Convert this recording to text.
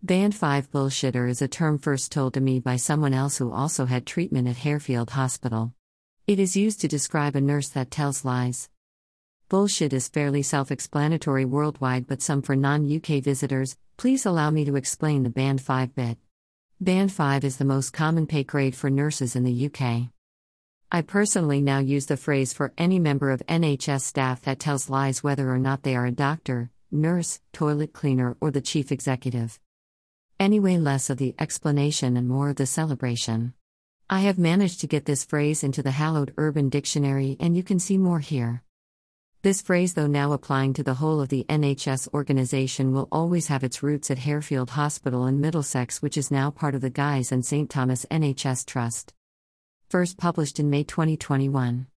Band 5 bullshitter is a term first told to me by someone else who also had treatment at Harefield Hospital. It is used to describe a nurse that tells lies. Bullshit is fairly self explanatory worldwide, but some for non UK visitors, please allow me to explain the Band 5 bit. Band 5 is the most common pay grade for nurses in the UK. I personally now use the phrase for any member of NHS staff that tells lies whether or not they are a doctor, nurse, toilet cleaner, or the chief executive. Anyway, less of the explanation and more of the celebration. I have managed to get this phrase into the hallowed Urban Dictionary, and you can see more here. This phrase, though now applying to the whole of the NHS organization, will always have its roots at Harefield Hospital in Middlesex, which is now part of the Guy's and St Thomas NHS Trust. First published in May 2021.